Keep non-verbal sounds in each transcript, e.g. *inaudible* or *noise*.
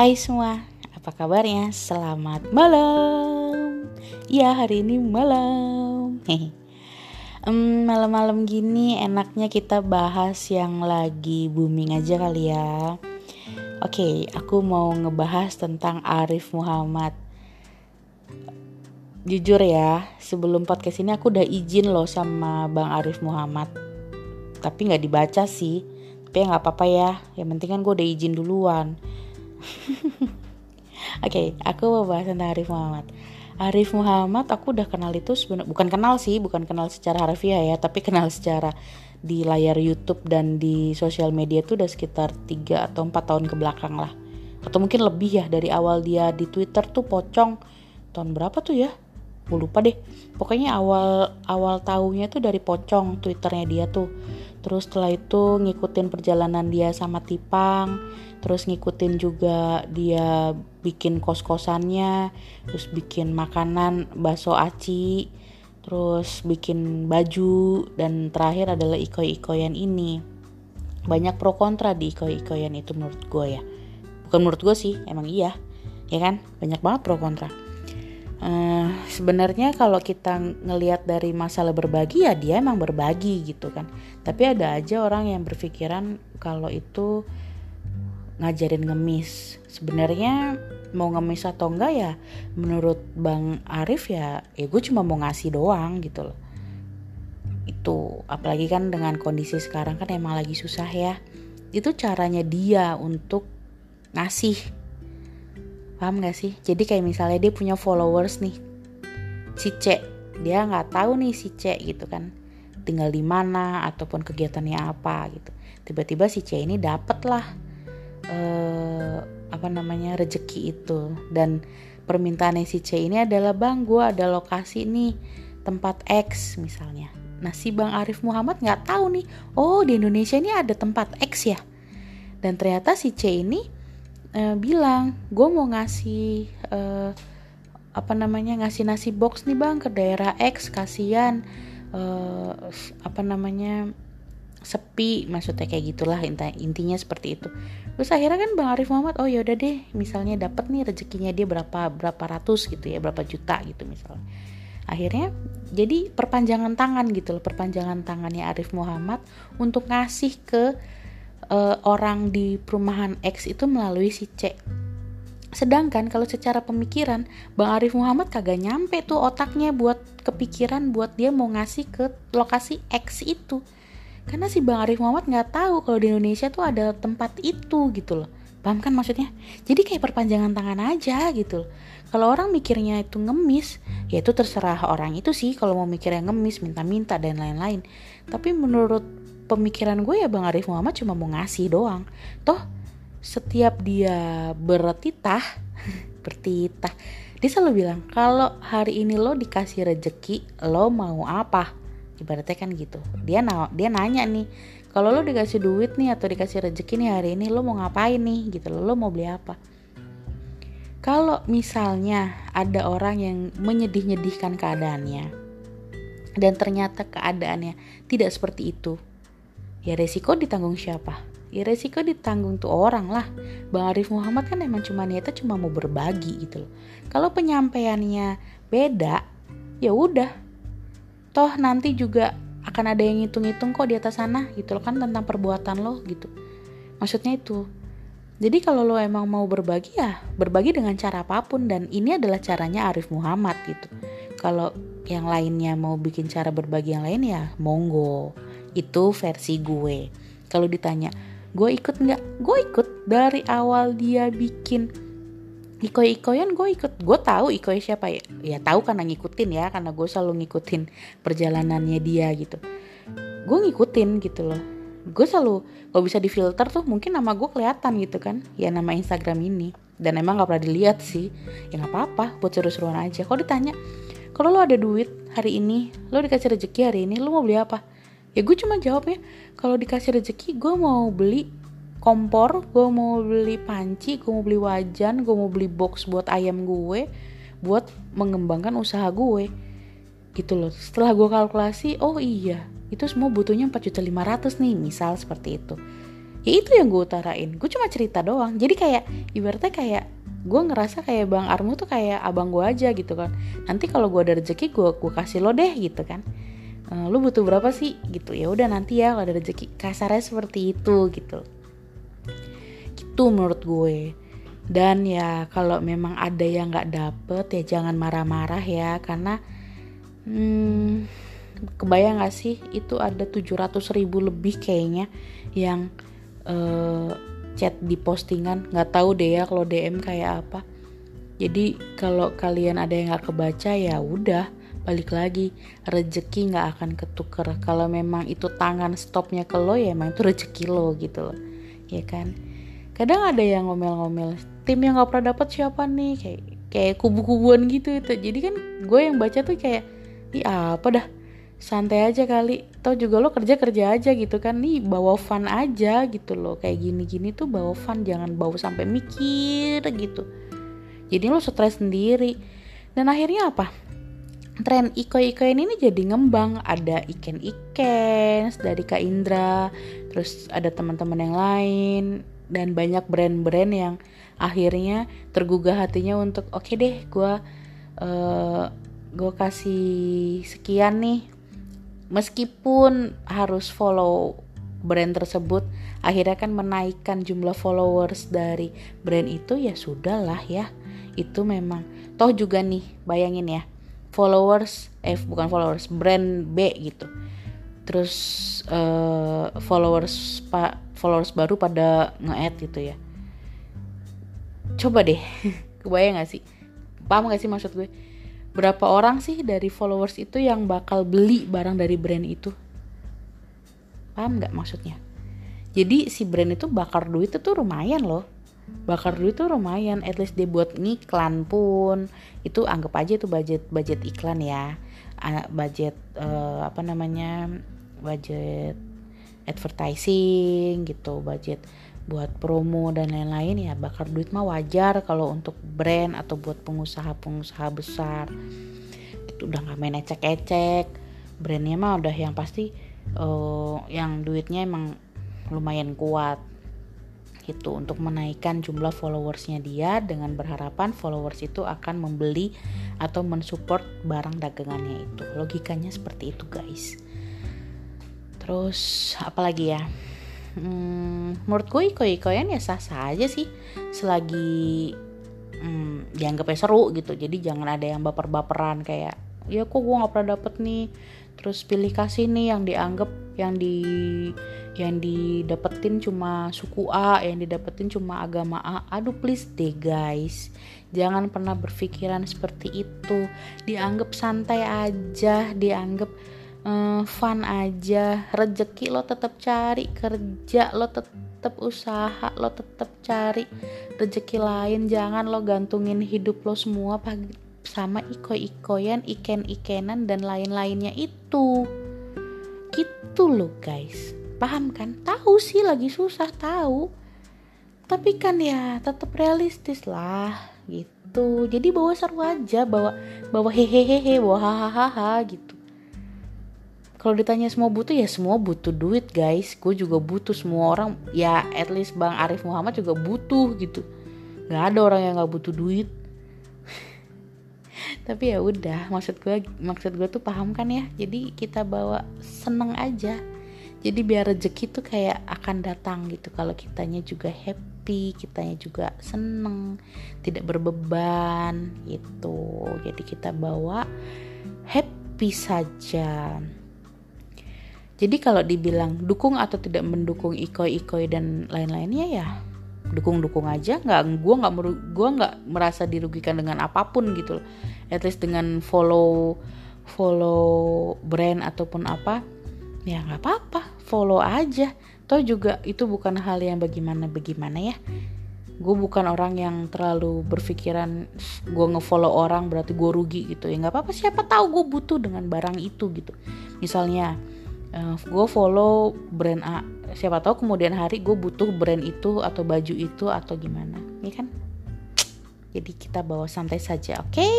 Hai semua, apa kabarnya? Selamat malam. Ya hari ini malam. Um, malam-malam gini enaknya kita bahas yang lagi booming aja kali ya. Oke, aku mau ngebahas tentang Arif Muhammad. Jujur ya, sebelum podcast ini aku udah izin loh sama Bang Arif Muhammad. Tapi nggak dibaca sih. Tapi ya nggak apa-apa ya. Yang penting kan gue udah izin duluan *laughs* Oke, aku mau bahas tentang Arif Muhammad. Arif Muhammad aku udah kenal itu sebenarnya bukan kenal sih, bukan kenal secara harfiah ya, tapi *laughs* kenal secara di layar YouTube dan di sosial media itu udah sekitar 3 atau 4 tahun ke belakang lah. Atau mungkin lebih ya dari awal dia di Twitter tuh pocong tahun berapa tuh ya? Gue lupa deh. Pokoknya awal awal tahunya tuh dari pocong Twitternya dia tuh. Terus setelah itu ngikutin perjalanan dia sama Tipang terus ngikutin juga dia bikin kos-kosannya terus bikin makanan bakso aci terus bikin baju dan terakhir adalah iko-ikoyan ini. Banyak pro kontra di iko-ikoyan itu menurut gue ya. Bukan menurut gue sih emang iya ya kan? Banyak banget pro kontra. Uh, sebenarnya kalau kita ngelihat dari masalah berbagi ya dia emang berbagi gitu kan. Tapi ada aja orang yang berpikiran kalau itu ngajarin ngemis. Sebenarnya mau ngemis atau enggak ya menurut bang Arif ya ya gue cuma mau ngasih doang gitu loh. Itu apalagi kan dengan kondisi sekarang kan emang lagi susah ya. Itu caranya dia untuk ngasih. Paham gak sih? Jadi kayak misalnya dia punya followers nih si C. Dia nggak tahu nih si C gitu kan tinggal di mana ataupun kegiatannya apa gitu. Tiba-tiba si C ini dapet lah uh, apa namanya rezeki itu. Dan permintaan si C ini adalah bang gue ada lokasi nih tempat X misalnya. Nah si bang Arif Muhammad nggak tahu nih oh di Indonesia ini ada tempat X ya? Dan ternyata si C ini uh, bilang gue mau ngasih uh, apa namanya ngasih nasi box nih bang ke daerah X kasihan uh, apa namanya sepi maksudnya kayak gitulah intinya seperti itu. Terus akhirnya kan bang Arif Muhammad oh yaudah deh misalnya dapat nih rezekinya dia berapa berapa ratus gitu ya berapa juta gitu misalnya. Akhirnya jadi perpanjangan tangan gitu loh perpanjangan tangannya Arif Muhammad untuk ngasih ke uh, orang di perumahan X itu melalui si C. Sedangkan kalau secara pemikiran, Bang Arif Muhammad kagak nyampe tuh otaknya buat kepikiran buat dia mau ngasih ke lokasi X itu karena si Bang Arif Muhammad nggak tahu kalau di Indonesia tuh ada tempat itu gitu loh. Paham kan maksudnya? Jadi kayak perpanjangan tangan aja gitu loh. Kalau orang mikirnya itu ngemis ya itu terserah orang itu sih kalau mau mikirnya ngemis minta-minta dan lain-lain. Tapi menurut pemikiran gue ya Bang Arif Muhammad cuma mau ngasih doang. Toh setiap dia bertitah *laughs* bertitah dia selalu bilang kalau hari ini lo dikasih rejeki lo mau apa ibaratnya kan gitu. Dia na dia nanya nih kalau lo dikasih duit nih atau dikasih rezeki nih hari ini lo mau ngapain nih? Gitu lo lo mau beli apa? Kalau misalnya ada orang yang menyedih-nyedihkan keadaannya dan ternyata keadaannya tidak seperti itu ya resiko ditanggung siapa? Ya resiko ditanggung tuh orang lah. Bang Arif Muhammad kan emang cuma niatnya cuma mau berbagi gitu loh. Kalau penyampaiannya beda ya udah toh nanti juga akan ada yang ngitung-ngitung kok di atas sana gitu loh kan tentang perbuatan lo gitu. Maksudnya itu. Jadi kalau lo emang mau berbagi ya berbagi dengan cara apa pun dan ini adalah caranya Arif Muhammad gitu. Kalau yang lainnya mau bikin cara berbagi yang lain ya monggo. Itu versi gue. Kalau ditanya gue ikut nggak? Gue ikut. Dari awal dia bikin Ikoy-ikoyan gue ikut. Gue tahu Ikoy siapa ya. Ya tahu karena ngikutin ya karena gue selalu ngikutin perjalanannya dia gitu. Gue ngikutin gitu loh. Gue selalu kalau bisa difilter tuh mungkin nama gue kelihatan gitu kan. Ya nama Instagram ini. Dan emang gak pernah dilihat sih. Ya nggak apa-apa buat seru-seruan aja. Kalau ditanya kalau lo ada duit hari ini lo dikasih rezeki hari ini lo mau beli apa? Ya gue cuma jawabnya kalau dikasih rezeki gue mau beli kompor gue mau beli panci gue mau beli wajan gue mau beli box buat ayam gue buat mengembangkan usaha gue. Gitu loh. Setelah gue kalkulasi oh iya itu semua butuhnya 4 juta 500 nih misal seperti itu. Ya itu yang gue utarain. Gue cuma cerita doang. Jadi kayak ibaratnya kayak gue ngerasa kayak bang Armu tuh kayak abang gue aja gitu kan. Nanti kalau gue ada rezeki gue gue kasih lo deh gitu kan. E, lu butuh berapa sih? Gitu. Ya udah nanti ya kalau ada rezeki kasarnya seperti itu gitu gitu menurut gue. Dan ya kalau memang ada yang nggak dapet ya jangan marah-marah ya. Karena hmm, kebayang gak sih? Itu ada 700 ribu lebih kayaknya yang uh, chat di postingan. Nggak tahu deh ya kalau DM kayak apa. Jadi kalau kalian ada yang nggak kebaca ya udah balik lagi. Rezeki nggak akan ketuker. Kalau memang itu tangan stopnya ke lo ya emang itu rezeki lo gitu loh. Ya kan kadang ada yang ngomel-ngomel tim yang nggak pernah dapat siapa nih? Kayak kayak kubu-kubuan gitu itu. Jadi kan gue yang baca tuh kayak ih apa dah? Santai aja kali. Tau juga lo kerja kerja aja gitu kan. Nih bawa fun aja gitu loh. Kayak gini gini tuh bawa fun jangan bawa sampai mikir gitu. Jadi lo stres sendiri. Dan akhirnya apa? Tren iko-ikoin ini jadi ngembang. Ada iken-iken dari Kak Indra terus ada teman-teman yang lain dan banyak brand-brand yang akhirnya tergugah hatinya untuk oke okay deh gue uh, gue kasih sekian nih. Meskipun harus follow brand tersebut akhirnya kan menaikkan jumlah followers dari brand itu ya sudahlah ya. Itu memang toh juga nih bayangin ya followers eh bukan followers brand B gitu. Terus uh, followers pak followers baru pada nge-add gitu ya. Coba deh *laughs* kebayang gak sih? Paham gak sih maksud gue? Berapa orang sih dari followers itu yang bakal beli barang dari brand itu? Paham nggak maksudnya? Jadi si brand itu bakar duit itu lumayan loh. Bakar duit itu lumayan. At least dia buat ngiklan pun. Itu anggap aja itu budget budget iklan ya. Budget uh, apa namanya budget advertising gitu budget buat promo dan lain-lain ya bakar duit mah wajar kalau untuk brand atau buat pengusaha-pengusaha besar. Itu udah nggak main ecek-ecek. Brandnya mah udah yang pasti uh, yang duitnya emang lumayan kuat. Itu untuk menaikkan jumlah followersnya dia dengan berharapan followers itu akan membeli atau mensupport barang dagangannya itu. Logikanya seperti itu guys terus apalagi ya? Hmm, menurut gue iko-ikoyan ya sah-sah aja sih. Selagi hmm, dianggapnya seru gitu. Jadi jangan ada yang baper-baperan kayak ya kok gue nggak pernah dapet nih. Terus pilih kasih nih yang dianggap yang di yang didapetin cuma suku A yang didapetin cuma agama A. Aduh please deh guys. Jangan pernah berpikiran seperti itu. Dianggap santai aja dianggap uh, fun aja. Rezeki lo tetap cari kerja lo tetap usaha lo tetap cari. Rezeki lain jangan lo gantungin hidup lo semua sama iko-ikoyan iken-ikenan dan lain-lainnya itu. Gitu lo guys. Paham kan? Tahu sih lagi susah tahu. Tapi kan ya tetap realistis lah gitu. Jadi bawa seru aja bawa bawa hehehehe bawa hahaha gitu kalau ditanya semua butuh ya semua butuh duit guys. Gue juga butuh semua orang. Ya at least bang Arif Muhammad juga butuh gitu. Nggak ada orang yang nggak butuh duit. *laughs* Tapi ya udah maksud gue maksud gue tuh paham kan ya? Jadi kita bawa seneng aja. Jadi biar rezeki tuh kayak akan datang gitu. Kalau kitanya juga happy kitanya juga seneng tidak berbeban gitu. Jadi kita bawa happy saja jadi kalau dibilang dukung atau tidak mendukung ikoi-ikoi dan lain-lainnya ya dukung-dukung aja. Nggak gue nggak gue nggak merasa dirugikan dengan apa pun gitu loh. At least dengan follow follow brand ataupun apa ya nggak apa-apa. Follow aja. Toh juga itu bukan hal yang bagaimana bagaimana ya. Gue bukan orang yang terlalu berpikiran gue ngefollow orang berarti gue rugi gitu. Ya nggak apa-apa. Siapa tahu gue butuh dengan barang itu gitu. Misalnya uh, eh, gue follow brand A siapa tahu kemudian hari gue butuh brand itu atau baju itu atau gimana ya kan jadi kita bawa santai saja oke okay?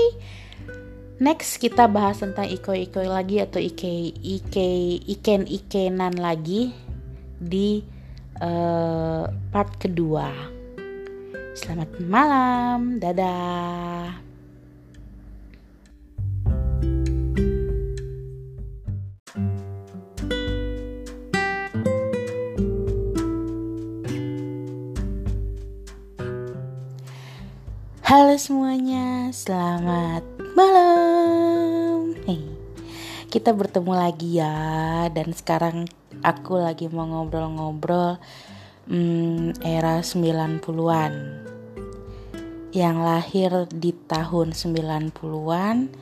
next kita bahas tentang iko-iko lagi atau ike ike iken ikenan lagi di uh, part kedua. Selamat malam, dadah. Halo semuanya, selamat malam. Hey, kita bertemu lagi ya, dan sekarang aku lagi mau ngobrol-ngobrol hmm, era 90-an. Yang lahir di tahun 90-an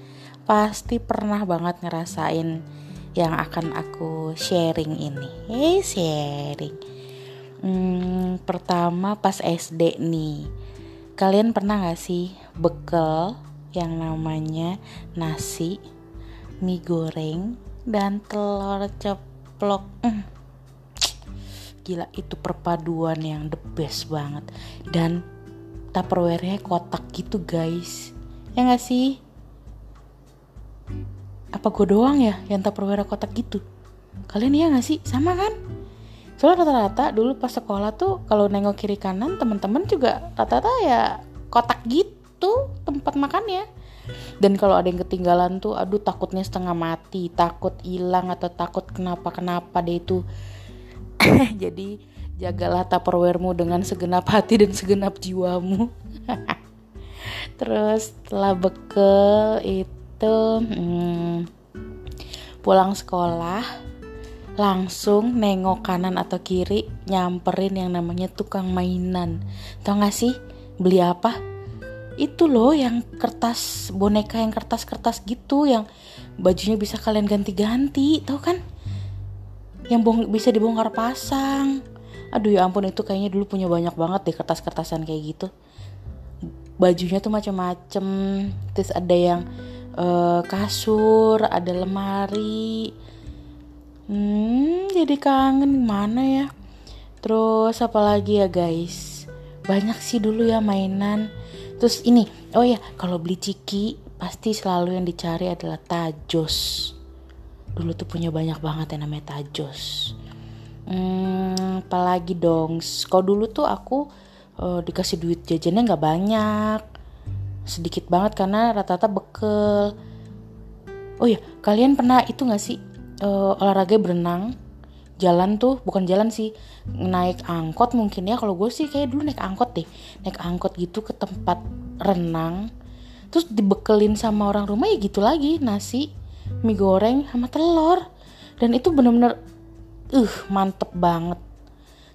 pasti pernah banget ngerasain yang akan aku sharing ini. Hey, sharing. Hmm, pertama pas SD nih Kalian pernah gak sih bekel yang namanya nasi, mie goreng, dan telur ceplok? Mm. Gila itu perpaduan yang the best banget. Dan tupperware-nya kotak gitu guys. Ya gak sih? Apa gue doang ya yang tupperware kotak gitu? Kalian ya gak sih? Sama kan? Soalnya rata-rata dulu pas sekolah tuh kalau nengok kiri kanan teman-teman juga rata-rata ya kotak gitu tempat makannya. Dan kalau ada yang ketinggalan tuh aduh takutnya setengah mati takut hilang atau takut kenapa kenapa deh itu. *laughs* Jadi jagalah tupperwaremu dengan segenap hati dan segenap jiwamu. *laughs* Terus setelah bekel itu hmm, pulang sekolah langsung nengok kanan atau kiri nyamperin yang namanya tukang mainan. Tau gak sih? Beli apa? Itu loh yang kertas boneka yang kertas-kertas gitu yang bajunya bisa kalian ganti-ganti tau kan? Yang bong bisa dibongkar pasang. Aduh ya ampun itu kayaknya dulu punya banyak banget deh kertas-kertasan kayak gitu. Bajunya tuh macem-macem terus ada yang uh, kasur ada lemari Hmm, jadi kangen mana ya? Terus apa lagi ya guys? Banyak sih dulu ya mainan. Terus ini, oh ya, kalau beli ciki pasti selalu yang dicari adalah tajos. Dulu tuh punya banyak banget yang namanya tajos. Hmm, apalagi dong. Kalau dulu tuh aku uh, dikasih duit jajannya nggak banyak, sedikit banget karena rata-rata bekel. Oh ya, kalian pernah itu nggak sih uh, olahraga berenang. Jalan tuh bukan jalan sih. Naik angkot mungkin ya. Kalau gue sih kayak dulu naik angkot deh. Naik angkot gitu ke tempat renang. Terus dibekelin sama orang rumah ya gitu lagi. Nasi mie goreng sama telur. Dan itu bener-bener uh mantep banget.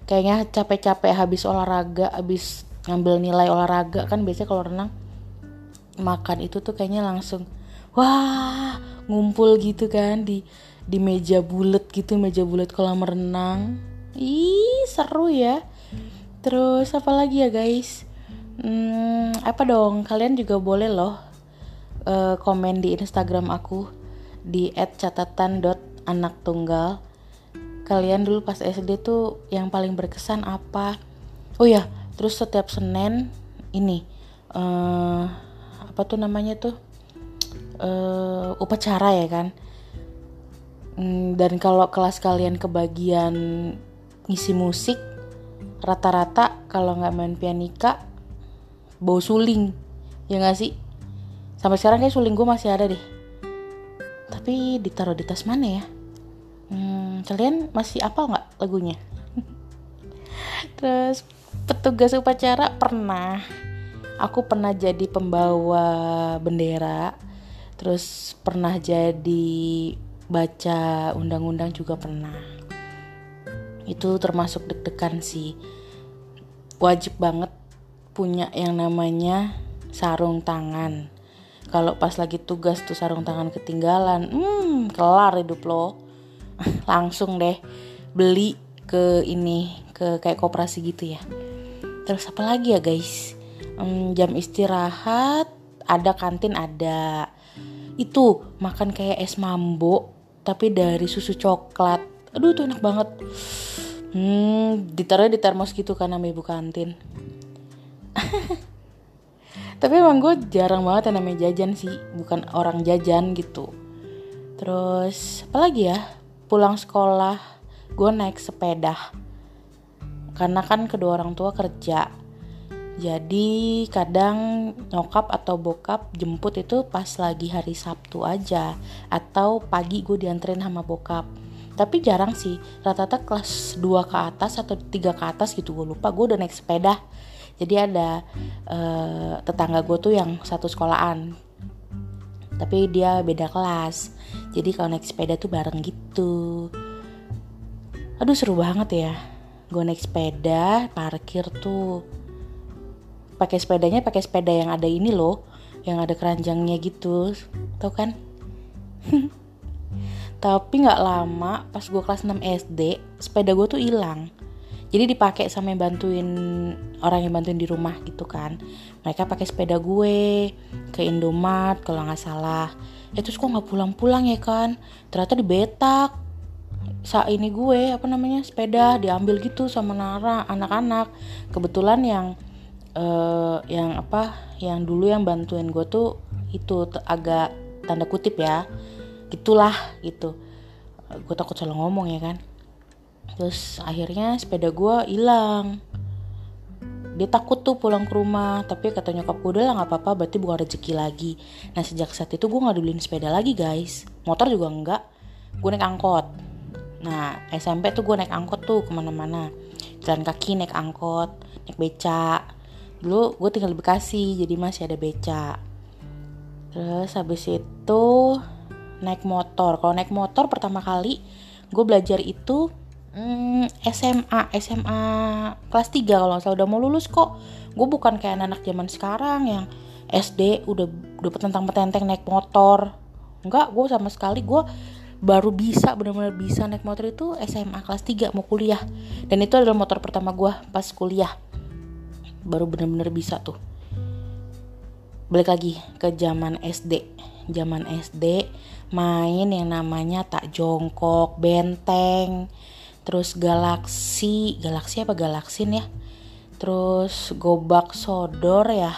Kayaknya capek-capek habis olahraga habis ngambil nilai olahraga kan biasanya kalau renang. Makan itu tuh kayaknya langsung wah ngumpul gitu kan di di meja bulat gitu meja bulat kolam renang. Ih seru ya. Terus apa lagi ya guys? Hmm, apa dong? Kalian juga boleh loh uh, komen di instagram aku di @catatan.anaktunggal kalian dulu pas SD tuh yang paling berkesan apa? Oh ya terus setiap senin ini uh, apa tuh namanya tuh? Uh, upacara ya kan Hmm, dan kalau kelas kalian kebagian ngisi musik, rata-rata kalau nggak main pianika, bau suling, ya nggak sih? Sampai sekarang kayak suling gue masih ada deh. Tapi ditaruh di tas mana ya? Hmm, kalian masih apa nggak lagunya? *laughs* Terus petugas upacara pernah. Aku pernah jadi pembawa bendera. Terus pernah jadi baca undang-undang juga pernah. Itu termasuk deg-degan sih. Wajib banget punya yang namanya sarung tangan. Kalau pas lagi tugas tuh sarung tangan ketinggalan hmm kelar hidup lo. *laughs* Langsung deh beli ke ini ke kayak koperasi gitu ya. Terus apa lagi ya guys? Hmm, jam istirahat ada kantin ada. Itu makan kayak es mambo tapi dari susu coklat aduh itu enak banget. Hmm ditaruh di termos gitu kan nama ibu kantin. *laughs* Tapi emang gue jarang banget yang namanya jajan sih bukan orang jajan gitu. Terus apalagi ya? Pulang sekolah gue naik sepeda. Karena kan kedua orang tua kerja jadi kadang nyokap atau bokap jemput itu pas lagi hari Sabtu aja atau pagi gue dianterin sama bokap. Tapi jarang sih rata-rata kelas 2 ke atas atau 3 ke atas gitu gue lupa gue udah naik sepeda. Jadi ada uh, tetangga gue tuh yang satu sekolahan. Tapi dia beda kelas. Jadi kalau naik sepeda tuh bareng gitu. Aduh seru banget ya. Gue naik sepeda parkir tuh pakai sepedanya pakai sepeda yang ada ini loh yang ada keranjangnya gitu. Tau kan? *laughs* Tapi nggak lama pas gue kelas 6 SD sepeda gue tuh hilang. Jadi dipakai sama yang bantuin orang yang bantuin di rumah gitu kan. Mereka pakai sepeda gue ke Indomaret kalau nggak salah. Ya terus kok nggak pulang-pulang ya kan? Ternyata dibetak saat ini gue apa namanya sepeda diambil gitu sama Nara anak-anak. Kebetulan yang uh, yang apa yang dulu yang bantuin gue tuh itu agak tanda kutip ya gitulah gitu. Gue takut salah ngomong ya kan. Terus akhirnya sepeda gue hilang. Dia takut tuh pulang ke rumah tapi kata nyokap gue udah lah nggak apa-apa berarti bukan rezeki lagi. Nah sejak saat itu gue nggak dibeliin sepeda lagi guys. Motor juga enggak gue naik angkot. Nah SMP tuh gue naik angkot tuh ke mana-mana. Jalan kaki naik angkot naik beca dulu gue tinggal di Bekasi jadi masih ada beca. Terus habis itu naik motor. Kalau naik motor pertama kali gue belajar itu hmm, SMA SMA kelas 3 kalau saya udah mau lulus kok. Gue bukan kayak anak, -anak zaman sekarang yang SD udah udah petentang petenteng naik motor. Enggak gue sama sekali gue baru bisa benar-benar bisa naik motor itu SMA kelas 3 mau kuliah. Dan itu adalah motor pertama gue pas kuliah baru bener-bener bisa tuh. Balik lagi ke zaman SD zaman SD main yang namanya tak jongkok benteng terus galaksi. Galaksi apa galaksin ya? Terus gobak sodor ya.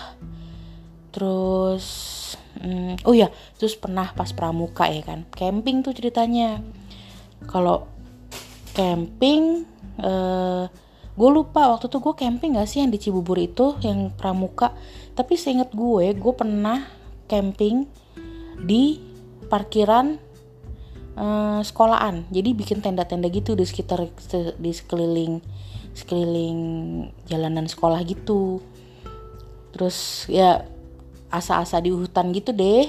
Terus hmm, oh ya terus pernah pas pramuka ya kan? Camping tuh ceritanya. Kalau camping eh, gue lupa waktu tuh gue camping gak sih yang di Cibubur itu yang pramuka? Tapi seinget gue gue pernah camping di parkiran uh, sekolahan. Jadi bikin tenda-tenda gitu di sekitar di sekeliling sekeliling jalanan sekolah gitu. Terus ya asa-asa di hutan gitu deh.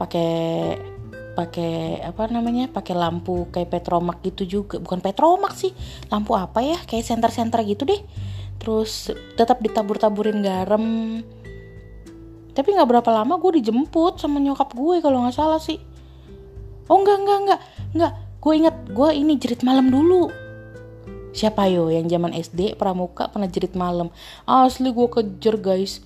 Pakai pakai apa namanya pakai lampu kayak petromak gitu juga. Bukan petromak sih lampu apa ya kayak senter-senter gitu deh. Terus tetap ditabur-taburin garam. Tapi nggak berapa lama gue dijemput sama nyokap gue kalau nggak salah sih. Oh enggak enggak enggak enggak gue inget gue ini jerit malam dulu. Siapa yo yang zaman SD pramuka pernah jerit malam. Asli gue kejar guys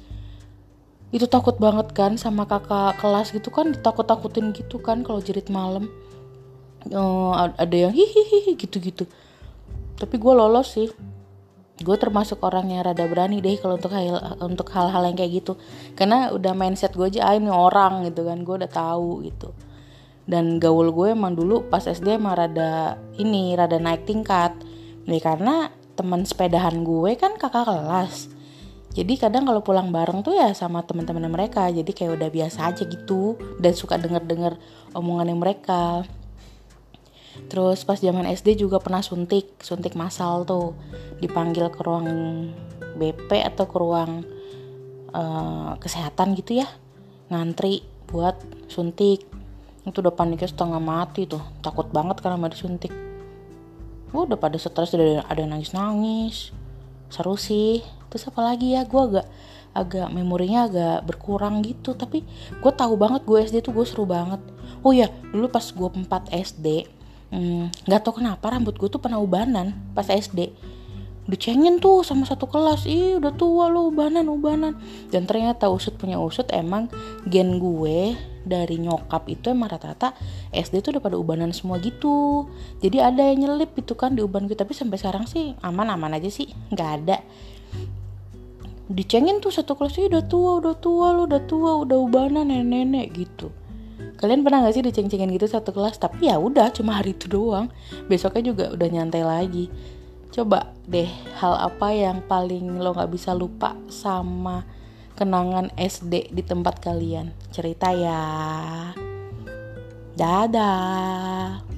itu takut banget kan sama kakak kelas gitu kan ditakut-takutin gitu kan kalau jerit malam. Oh, ada yang hihihi gitu-gitu. Tapi gue lolos sih. Gue termasuk orang yang rada berani deh kalau untuk hal untuk hal-hal yang kayak gitu. Karena udah mindset gue aja ah, ini orang gitu kan. Gue udah tahu gitu. Dan gaul gue emang dulu pas SD emang rada ini rada naik tingkat. Nih karena teman sepedahan gue kan kakak kelas jadi kadang kalau pulang bareng tuh ya sama teman-teman mereka jadi kayak udah biasa aja gitu dan suka denger-denger omongan mereka. Terus pas zaman SD juga pernah suntik suntik masal tuh dipanggil ke ruang BP atau ke ruang uh, kesehatan gitu ya ngantri buat suntik. Itu udah paniknya setengah mati tuh takut banget karena mau disuntik. Udah pada stres udah ada nangis nangis seru sih terus apa lagi ya? Gue agak agak memorinya agak berkurang gitu. Tapi gue tahu banget gue SD tuh gue seru banget. Oh ya dulu pas gue 4 SD nggak hmm, tau kenapa rambut gue tuh pernah ubanan pas SD dicengin tuh sama satu kelas. Ih udah tua lo ubanan ubanan. Dan ternyata usut punya usut emang gen gue dari nyokap itu emang rata-rata SD tuh udah pada ubanan semua gitu. Jadi ada yang nyelip gitu kan di uban gue. Tapi sampai sekarang sih aman-aman aja sih. Nggak ada dicengin tuh satu kelas udah tua udah tua lo udah tua udah ubanan nenek-nenek gitu. Kalian pernah gak sih diceng-cengin gitu satu kelas? Tapi ya udah cuma hari itu doang. Besoknya juga udah nyantai lagi. Coba deh hal apa yang paling lo nggak bisa lupa sama kenangan SD di tempat kalian? Cerita ya. Dadah